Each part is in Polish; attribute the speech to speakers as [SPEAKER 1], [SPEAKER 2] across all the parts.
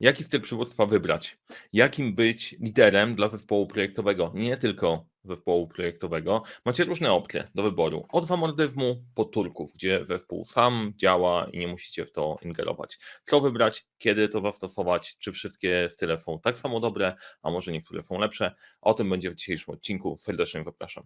[SPEAKER 1] Jaki styl przywództwa wybrać? Jakim być liderem dla zespołu projektowego? Nie tylko zespołu projektowego. Macie różne opcje do wyboru. Od wamordyzmu po turków, gdzie zespół sam działa i nie musicie w to ingerować. Co wybrać, kiedy to zastosować, czy wszystkie style są tak samo dobre, a może niektóre są lepsze. O tym będzie w dzisiejszym odcinku. Serdecznie zapraszam.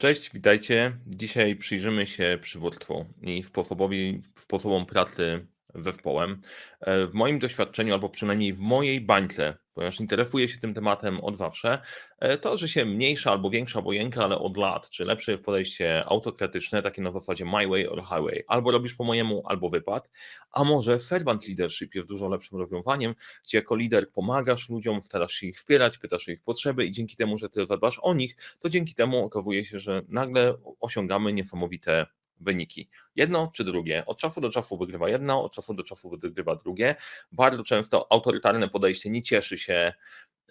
[SPEAKER 1] Cześć, witajcie. Dzisiaj przyjrzymy się przywództwu i sposobowi, sposobom pracy zespołem. E, w moim doświadczeniu, albo przynajmniej w mojej bańce ponieważ interesuję się tym tematem od zawsze, e, to, że się mniejsza albo większa obojętna, ale od lat, czy lepsze jest podejście autokratyczne, takie na zasadzie my way or highway, albo robisz po mojemu, albo wypad, a może servant leadership jest dużo lepszym rozwiązaniem, gdzie jako lider pomagasz ludziom, starasz się ich wspierać, pytasz o ich potrzeby i dzięki temu, że ty zadbasz o nich, to dzięki temu okazuje się, że nagle osiągamy niesamowite wyniki. Jedno czy drugie. Od czasu do czasu wygrywa jedno, od czasu do czasu wygrywa drugie. Bardzo często autorytarne podejście nie cieszy się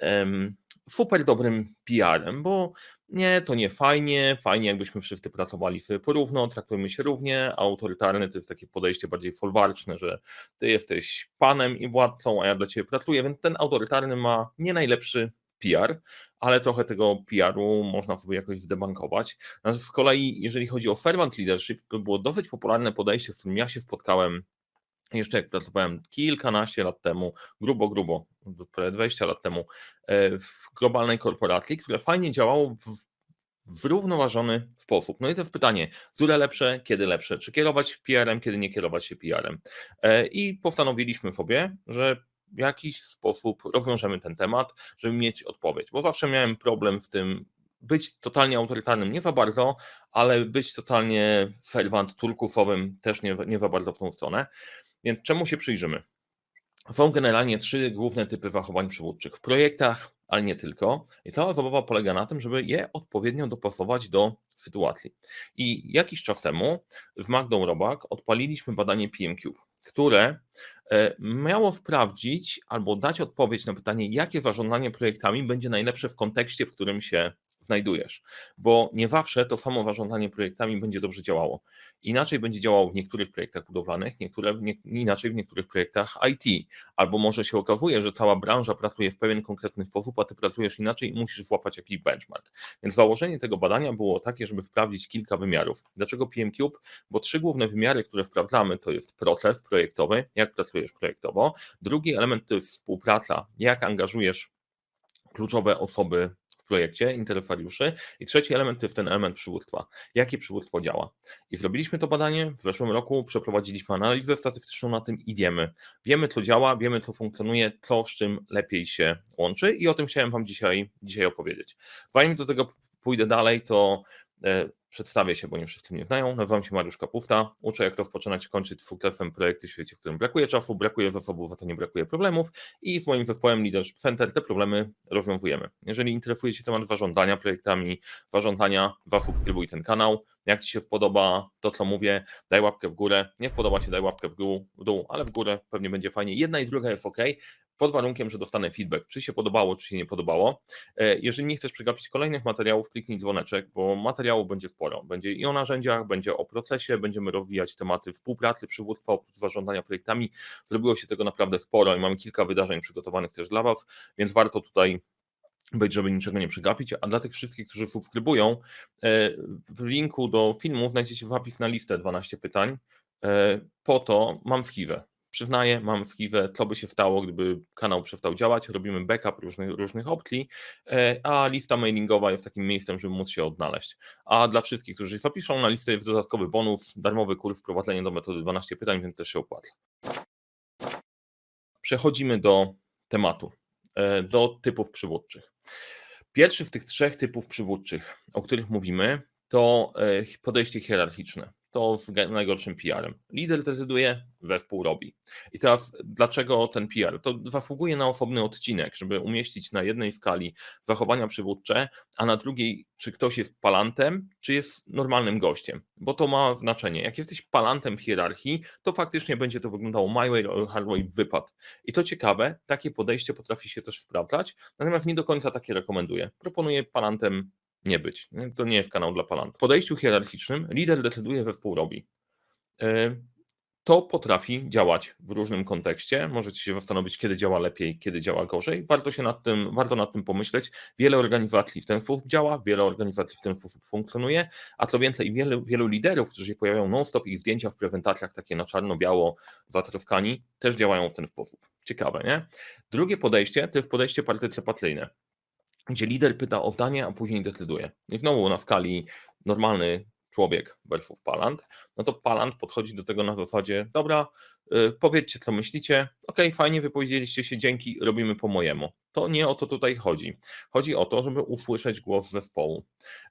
[SPEAKER 1] um, super dobrym PR-em, bo nie, to nie fajnie, fajnie jakbyśmy wszyscy pracowali sobie porówno, traktujmy się równie, a autorytarne to jest takie podejście bardziej folwarczne, że ty jesteś panem i władcą, a ja dla ciebie pracuję, więc ten autorytarny ma nie najlepszy PR, ale trochę tego PR-u można sobie jakoś zdebankować. Natomiast z kolei, jeżeli chodzi o servant leadership, to było dosyć popularne podejście, z którym ja się spotkałem jeszcze jak pracowałem kilkanaście lat temu, grubo, grubo, prawie 20 lat temu, e, w globalnej korporacji, które fajnie działało w zrównoważony sposób. No i to jest pytanie, które lepsze, kiedy lepsze? Czy kierować PR-em, kiedy nie kierować się PR-em? E, I postanowiliśmy sobie, że w jakiś sposób rozwiążemy ten temat, żeby mieć odpowiedź. Bo zawsze miałem problem z tym, być totalnie autorytarnym nie za bardzo, ale być totalnie servant turkusowym też nie, nie za bardzo w tą stronę. Więc czemu się przyjrzymy? Są generalnie trzy główne typy zachowań przywódczych w projektach, ale nie tylko. I cała zabawa polega na tym, żeby je odpowiednio dopasować do sytuacji. I jakiś czas temu w Magdą Robak odpaliliśmy badanie PMQ, które E, miało sprawdzić albo dać odpowiedź na pytanie, jakie zarządzanie projektami będzie najlepsze w kontekście, w którym się znajdujesz, bo nie zawsze to samo zarządzanie projektami będzie dobrze działało. Inaczej będzie działało w niektórych projektach budowlanych, niektóre, nie, inaczej w niektórych projektach IT, albo może się okazuje, że cała branża pracuje w pewien konkretny sposób, a ty pracujesz inaczej i musisz złapać jakiś benchmark. Więc założenie tego badania było takie, żeby sprawdzić kilka wymiarów. Dlaczego PMCube? Bo trzy główne wymiary, które sprawdzamy, to jest proces projektowy, jak pracujesz projektowo. Drugi element to jest współpraca, jak angażujesz kluczowe osoby projekcie interesariuszy. I trzeci element to jest ten element przywództwa. Jakie przywództwo działa? I zrobiliśmy to badanie w zeszłym roku, przeprowadziliśmy analizę statystyczną na tym i wiemy. Wiemy, co działa, wiemy, co funkcjonuje, co z czym lepiej się łączy i o tym chciałem Wam dzisiaj, dzisiaj opowiedzieć. Zanim do tego pójdę dalej, to e, Przedstawię się, bo nie wszyscy mnie znają. Nazywam się Mariusz Kapusta. Uczę, jak rozpoczynać i kończyć sukcesem projekty w świecie, w którym brakuje czasu, brakuje zasobów, za to nie brakuje problemów i z moim zespołem Leadership Center te problemy rozwiązujemy. Jeżeli interesuje Cię temat zarządzania projektami, zarządzania, zasubskrybuj ten kanał. Jak Ci się podoba to, co mówię, daj łapkę w górę. Nie podoba się, daj łapkę w dół, ale w górę pewnie będzie fajnie. Jedna i druga jest ok pod warunkiem, że dostanę feedback, czy się podobało, czy się nie podobało. E, jeżeli nie chcesz przegapić kolejnych materiałów, kliknij dzwoneczek, bo materiału będzie sporo. Będzie i o narzędziach, będzie o procesie, będziemy rozwijać tematy współpracy, przywództwa, oprócz zarządzania projektami. Zrobiło się tego naprawdę sporo i mamy kilka wydarzeń przygotowanych też dla Was, więc warto tutaj być, żeby niczego nie przegapić, a dla tych wszystkich, którzy subskrybują, e, w linku do filmu znajdziecie zapis na listę 12 pytań. E, po to mam w Chiwę. Przyznaję, mam w Chiwę, co by się stało, gdyby kanał przestał działać. Robimy backup różnych, różnych opcji, e, a lista mailingowa jest takim miejscem, żeby móc się odnaleźć. A dla wszystkich, którzy się zapiszą na listę, jest dodatkowy bonus, darmowy kurs wprowadzenia do metody 12 pytań, więc też się opłaca. Przechodzimy do tematu, e, do typów przywódczych. Pierwszy z tych trzech typów przywódczych, o których mówimy, to e, podejście hierarchiczne to z najgorszym PR-em. Lider decyduje, zespół robi. I teraz dlaczego ten PR? To zasługuje na osobny odcinek, żeby umieścić na jednej skali zachowania przywódcze, a na drugiej, czy ktoś jest palantem, czy jest normalnym gościem, bo to ma znaczenie. Jak jesteś palantem w hierarchii, to faktycznie będzie to wyglądało my way or highway wypad. I to ciekawe, takie podejście potrafi się też sprawdzać, natomiast nie do końca takie rekomenduję. Proponuję palantem nie być. To nie jest kanał dla palant. W podejściu hierarchicznym lider decyduje, zespół robi. E, to potrafi działać w różnym kontekście. Możecie się zastanowić, kiedy działa lepiej, kiedy działa gorzej. Warto się nad tym, warto nad tym pomyśleć. Wiele organizacji w ten sposób działa, wiele organizacji w ten sposób funkcjonuje, a co więcej, wielu, wielu liderów, którzy się pojawiają non-stop, ich zdjęcia w prezentacjach takie na czarno-biało, zatroskani, też działają w ten sposób. Ciekawe, nie? Drugie podejście to jest podejście partycypacyjne gdzie lider pyta o zdanie, a później decyduje. I znowu na skali normalny człowiek versus Palant, no to Palant podchodzi do tego na zasadzie, dobra, powiedzcie co myślicie, ok, fajnie wypowiedzieliście się, dzięki, robimy po mojemu. To nie o to tutaj chodzi. Chodzi o to, żeby usłyszeć głos zespołu.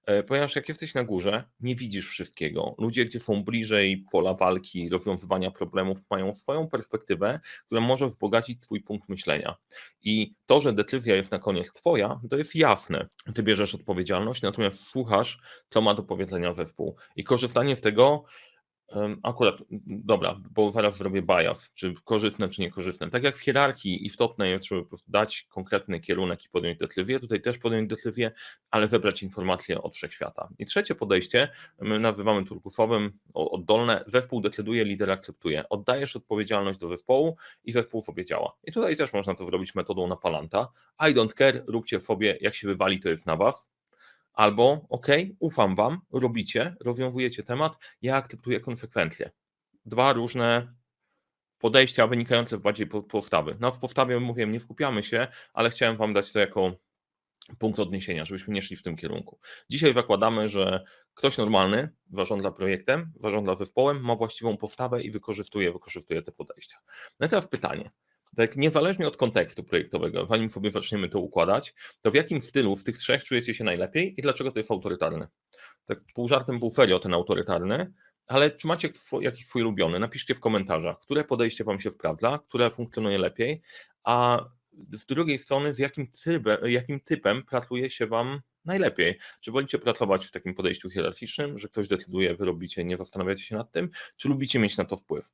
[SPEAKER 1] E, ponieważ jak jesteś na górze, nie widzisz wszystkiego. Ludzie, gdzie są bliżej pola walki, rozwiązywania problemów, mają swoją perspektywę, która może wzbogacić Twój punkt myślenia. I to, że decyzja jest na koniec Twoja, to jest jasne. Ty bierzesz odpowiedzialność, natomiast słuchasz, co ma do powiedzenia zespół. I korzystanie z tego Akurat, dobra, bo zaraz zrobię bias, czy korzystne, czy niekorzystne. Tak jak w hierarchii istotne jest, żeby po prostu dać konkretny kierunek i podjąć decyzję, tutaj też podjąć decyzję, ale zebrać informacje od wszechświata. I trzecie podejście, my nazywamy turkusowym, oddolne, zespół decyduje, lider akceptuje. Oddajesz odpowiedzialność do zespołu i zespół sobie działa. I tutaj też można to zrobić metodą napalanta. I don't care, róbcie sobie, jak się wywali, to jest na was Albo, ok, ufam wam, robicie, rozwiązujecie temat, ja akceptuję konsekwencje. Dwa różne podejścia wynikające z bardziej postawy. No w postawie mówiłem, nie skupiamy się, ale chciałem wam dać to jako punkt odniesienia, żebyśmy nie szli w tym kierunku. Dzisiaj zakładamy, że ktoś normalny zarządza projektem, zarządza zespołem, ma właściwą postawę i wykorzystuje, wykorzystuje te podejścia. No i teraz pytanie, tak niezależnie od kontekstu projektowego, zanim sobie zaczniemy to układać, to w jakim stylu z tych trzech czujecie się najlepiej i dlaczego to jest autorytarny? Tak pół żartem, pół serio ten autorytarny, ale czy macie jakiś swój ulubiony? Napiszcie w komentarzach, które podejście Wam się sprawdza, które funkcjonuje lepiej, a z drugiej strony z jakim, jakim typem pracuje się Wam najlepiej. Czy wolicie pracować w takim podejściu hierarchicznym, że ktoś decyduje, wy robicie, nie zastanawiacie się nad tym, czy lubicie mieć na to wpływ?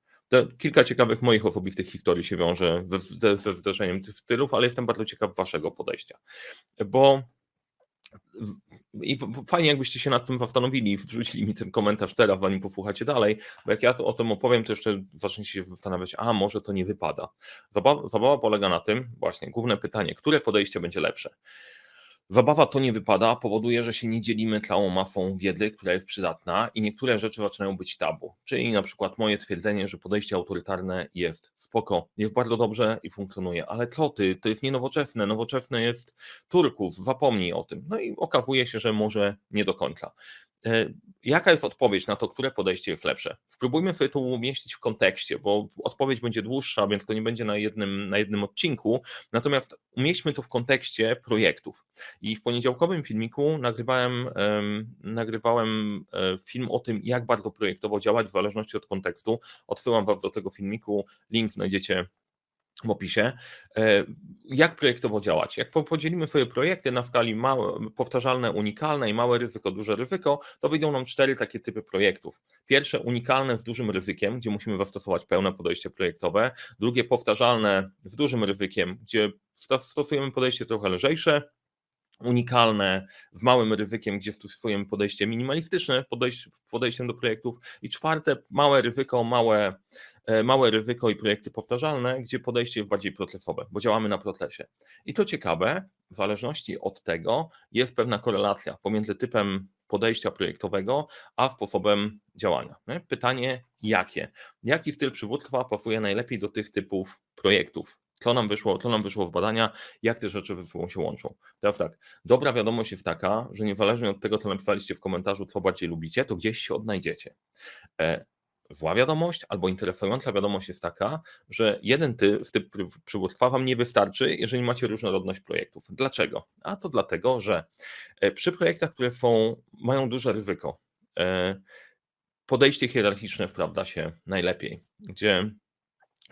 [SPEAKER 1] Kilka ciekawych moich osobistych historii się wiąże ze, ze zdarzeniem tych stylów, ale jestem bardzo ciekaw waszego podejścia, bo i fajnie, jakbyście się nad tym zastanowili i wrzucili mi ten komentarz teraz, zanim posłuchacie dalej, bo jak ja to, o tym opowiem, to jeszcze zaczniecie się zastanawiać, a może to nie wypada. Zabawa, zabawa polega na tym, właśnie, główne pytanie, które podejście będzie lepsze. Zabawa to nie wypada, powoduje, że się nie dzielimy całą masą wiedzy, która jest przydatna i niektóre rzeczy zaczynają być tabu. Czyli na przykład moje twierdzenie, że podejście autorytarne jest spoko, jest bardzo dobrze i funkcjonuje, ale co ty, to jest nienowoczesne, nowoczesne jest Turków, zapomnij o tym. No i okazuje się, że może nie do końca. E, jaka jest odpowiedź na to, które podejście jest lepsze? Spróbujmy sobie to umieścić w kontekście, bo odpowiedź będzie dłuższa, więc to nie będzie na jednym, na jednym odcinku. Natomiast umieśćmy to w kontekście projektów. I w poniedziałkowym filmiku nagrywałem, um, nagrywałem e, film o tym, jak bardzo projektowo działać w zależności od kontekstu. Odsyłam Was do tego filmiku. Link znajdziecie w opisie, e, jak projektowo działać. Jak podzielimy sobie projekty na skali małe, powtarzalne, unikalne i małe ryzyko, duże ryzyko, to wyjdą nam cztery takie typy projektów. Pierwsze unikalne z dużym ryzykiem, gdzie musimy zastosować pełne podejście projektowe. Drugie powtarzalne z dużym ryzykiem, gdzie stosujemy podejście trochę lżejsze, unikalne, z małym ryzykiem, gdzie stosujemy podejście minimalistyczne, podejście, podejściem do projektów. I czwarte, małe ryzyko, małe, e, małe ryzyko i projekty powtarzalne, gdzie podejście jest bardziej procesowe, bo działamy na procesie. I to ciekawe, w zależności od tego jest pewna korelacja pomiędzy typem podejścia projektowego, a sposobem działania. Pytanie, jakie? Jaki styl przywództwa pasuje najlepiej do tych typów projektów? To nam wyszło, to nam wyszło w badania, jak te rzeczy ze sobą się łączą. Teraz tak, dobra wiadomość jest taka, że niezależnie od tego, co napisaliście w komentarzu, co bardziej lubicie, to gdzieś się odnajdziecie. E, zła wiadomość albo interesująca wiadomość jest taka, że jeden typ, typ przywództwa Wam nie wystarczy, jeżeli macie różnorodność projektów. Dlaczego? A to dlatego, że e, przy projektach, które są, mają duże ryzyko, e, podejście hierarchiczne sprawdza się najlepiej, gdzie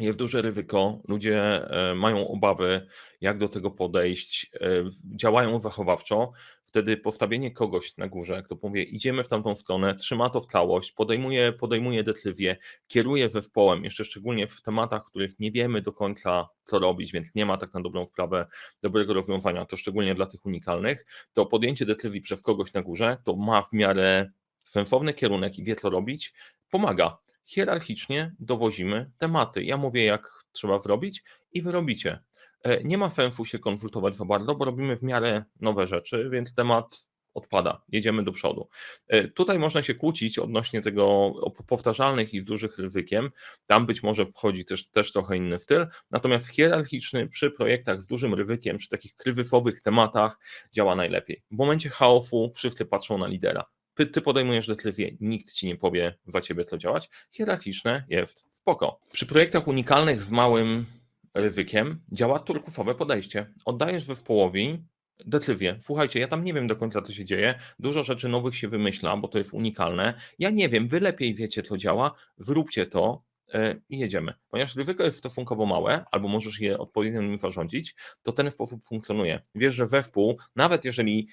[SPEAKER 1] jest duże ryzyko, ludzie e, mają obawy, jak do tego podejść, e, działają zachowawczo, wtedy postawienie kogoś na górze, jak to mówię, idziemy w tamtą stronę, trzyma to w całość, podejmuje, podejmuje decyzję, kieruje zespołem, jeszcze szczególnie w tematach, w których nie wiemy do końca, co robić, więc nie ma tak na dobrą sprawę dobrego rozwiązania, to szczególnie dla tych unikalnych, to podjęcie decyzji przez kogoś na górze, to ma w miarę sensowny kierunek i wie, co robić, pomaga hierarchicznie dowozimy tematy. Ja mówię, jak trzeba zrobić i wy robicie. E, nie ma sensu się konsultować za bardzo, bo robimy w miarę nowe rzeczy, więc temat odpada, jedziemy do przodu. E, tutaj można się kłócić odnośnie tego powtarzalnych i z dużych ryzykiem. Tam być może wchodzi też, też trochę inny styl, natomiast hierarchiczny przy projektach z dużym ryzykiem, czy takich kryzysowych tematach działa najlepiej. W momencie chaosu wszyscy patrzą na lidera ty podejmujesz decyzję, nikt ci nie powie za ciebie to działać. Hierarchiczne jest spoko. Przy projektach unikalnych z małym ryzykiem działa turkusowe podejście. Oddajesz zespołowi decyzję. Słuchajcie, ja tam nie wiem do końca, co się dzieje. Dużo rzeczy nowych się wymyśla, bo to jest unikalne. Ja nie wiem, wy lepiej wiecie, co działa. Zróbcie to e, i jedziemy. Ponieważ ryzyko jest stosunkowo małe, albo możesz je odpowiednio nim zarządzić, to ten sposób funkcjonuje. Wiesz, że zespół, nawet jeżeli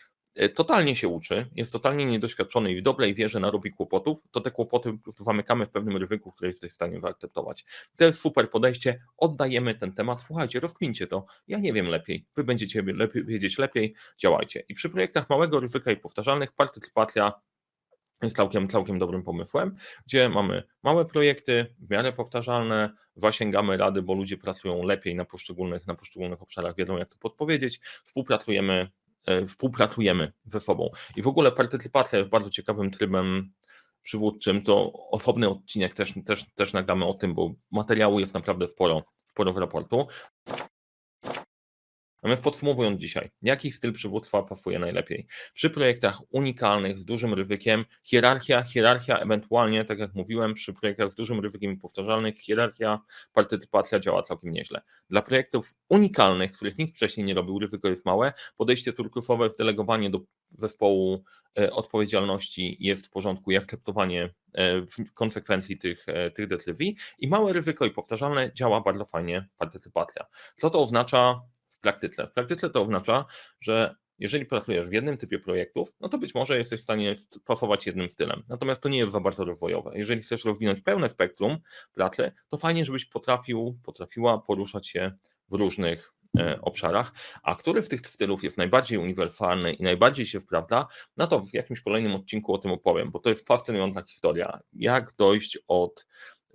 [SPEAKER 1] totalnie się uczy, jest totalnie niedoświadczony i w dobrej wierze narobi kłopotów, to te kłopoty zamykamy w pewnym ryzyku, które jesteś w stanie zaakceptować. To jest super podejście, oddajemy ten temat, słuchajcie, rozkmincie to, ja nie wiem lepiej, wy będziecie lepiej, wiedzieć lepiej, działajcie. I przy projektach małego ryzyka i powtarzalnych partycypacja jest całkiem, całkiem dobrym pomysłem, gdzie mamy małe projekty, w miarę powtarzalne, zasięgamy rady, bo ludzie pracują lepiej na poszczególnych, na poszczególnych obszarach, wiedzą jak to podpowiedzieć, współpracujemy E, współpracujemy ze sobą. I w ogóle partycypacja jest bardzo ciekawym trybem przywódczym. To osobny odcinek też, też, też nagramy o tym, bo materiału jest naprawdę sporo, sporo w raportu. Natomiast podsumowując dzisiaj, jaki styl przywództwa pasuje najlepiej? Przy projektach unikalnych, z dużym ryzykiem, hierarchia, hierarchia, ewentualnie, tak jak mówiłem, przy projektach z dużym ryzykiem i powtarzalnych, hierarchia, partycypacja działa całkiem nieźle. Dla projektów unikalnych, których nikt wcześniej nie robił, ryzyko jest małe, podejście turkusowe, delegowanie do zespołu e, odpowiedzialności jest w porządku i akceptowanie e, konsekwencji tych, e, tych decyzji i małe ryzyko i powtarzalne działa bardzo fajnie partycypacja. Co to oznacza praktyce. W praktyce to oznacza, że jeżeli pracujesz w jednym typie projektów, no to być może jesteś w stanie pasować jednym stylem. Natomiast to nie jest za bardzo rozwojowe. Jeżeli chcesz rozwinąć pełne spektrum pracy, to fajnie, żebyś potrafił, potrafiła poruszać się w różnych e, obszarach, a który z tych stylów jest najbardziej uniwersalny i najbardziej się sprawdza, no to w jakimś kolejnym odcinku o tym opowiem, bo to jest fascynująca historia. Jak dojść od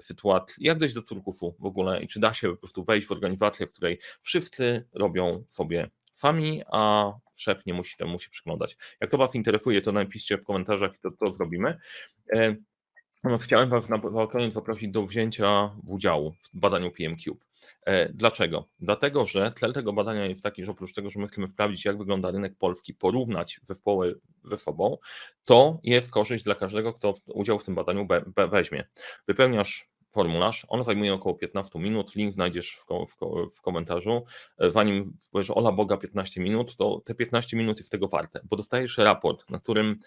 [SPEAKER 1] sytuacji, jak dojść do turkusu w ogóle i czy da się po prostu wejść w organizację, w której wszyscy robią sobie sami, a szef nie musi temu się przyglądać. Jak to Was interesuje, to napiszcie w komentarzach i to, to zrobimy. E, chciałem Was na, na koniec poprosić do wzięcia udziału w badaniu PMCube. E, dlaczego? Dlatego, że cel tego badania jest taki, że oprócz tego, że my chcemy sprawdzić, jak wygląda rynek polski, porównać zespoły ze sobą, to jest korzyść dla każdego, kto udział w tym badaniu weźmie. Wypełniasz formularz, on zajmuje około 15 minut, link znajdziesz w, ko w, w komentarzu. E, zanim powiesz ola Boga 15 minut, to te 15 minut jest tego warte, bo dostajesz raport, na którym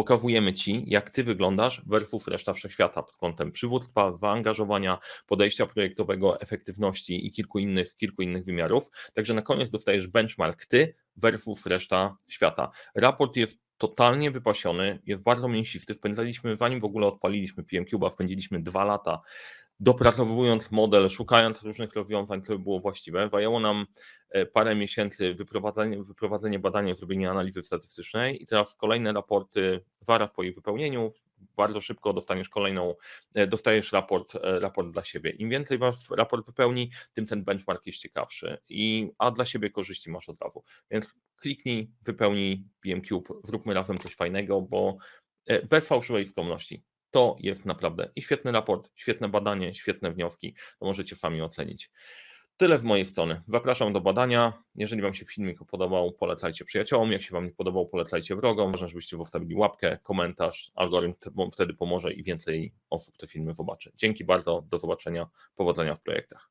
[SPEAKER 1] pokazujemy Ci, jak Ty wyglądasz versus reszta wszechświata pod kątem przywództwa, zaangażowania, podejścia projektowego, efektywności i kilku innych, kilku innych wymiarów. Także na koniec dostajesz benchmark Ty versus reszta świata. Raport jest totalnie wypasiony, jest bardzo mięsisty. Spędzaliśmy, zanim w ogóle odpaliliśmy PMCube'a, spędziliśmy dwa lata dopracowując model, szukając różnych rozwiązań, które było właściwe. Zajęło nam e, parę miesięcy wyprowadzenie, wyprowadzenie badania, zrobienie analizy statystycznej i teraz kolejne raporty zaraz po jej wypełnieniu, bardzo szybko dostaniesz kolejną, e, dostajesz raport, e, raport dla siebie. Im więcej was raport wypełni, tym ten benchmark jest ciekawszy, I, a dla siebie korzyści masz od razu. Więc kliknij, wypełnij PMCube, zróbmy razem coś fajnego, bo bez fałszywej skromności. To jest naprawdę i świetny raport, świetne badanie, świetne wnioski, to możecie sami ocenić. Tyle z mojej strony. Zapraszam do badania. Jeżeli Wam się filmik podobał, polecajcie przyjaciołom. Jak się Wam nie podobał, polecajcie wrogom. Ważne, żebyście zostawili łapkę, komentarz. Algorytm wtedy pomoże i więcej osób te filmy zobaczy. Dzięki bardzo. Do zobaczenia. Powodzenia w projektach.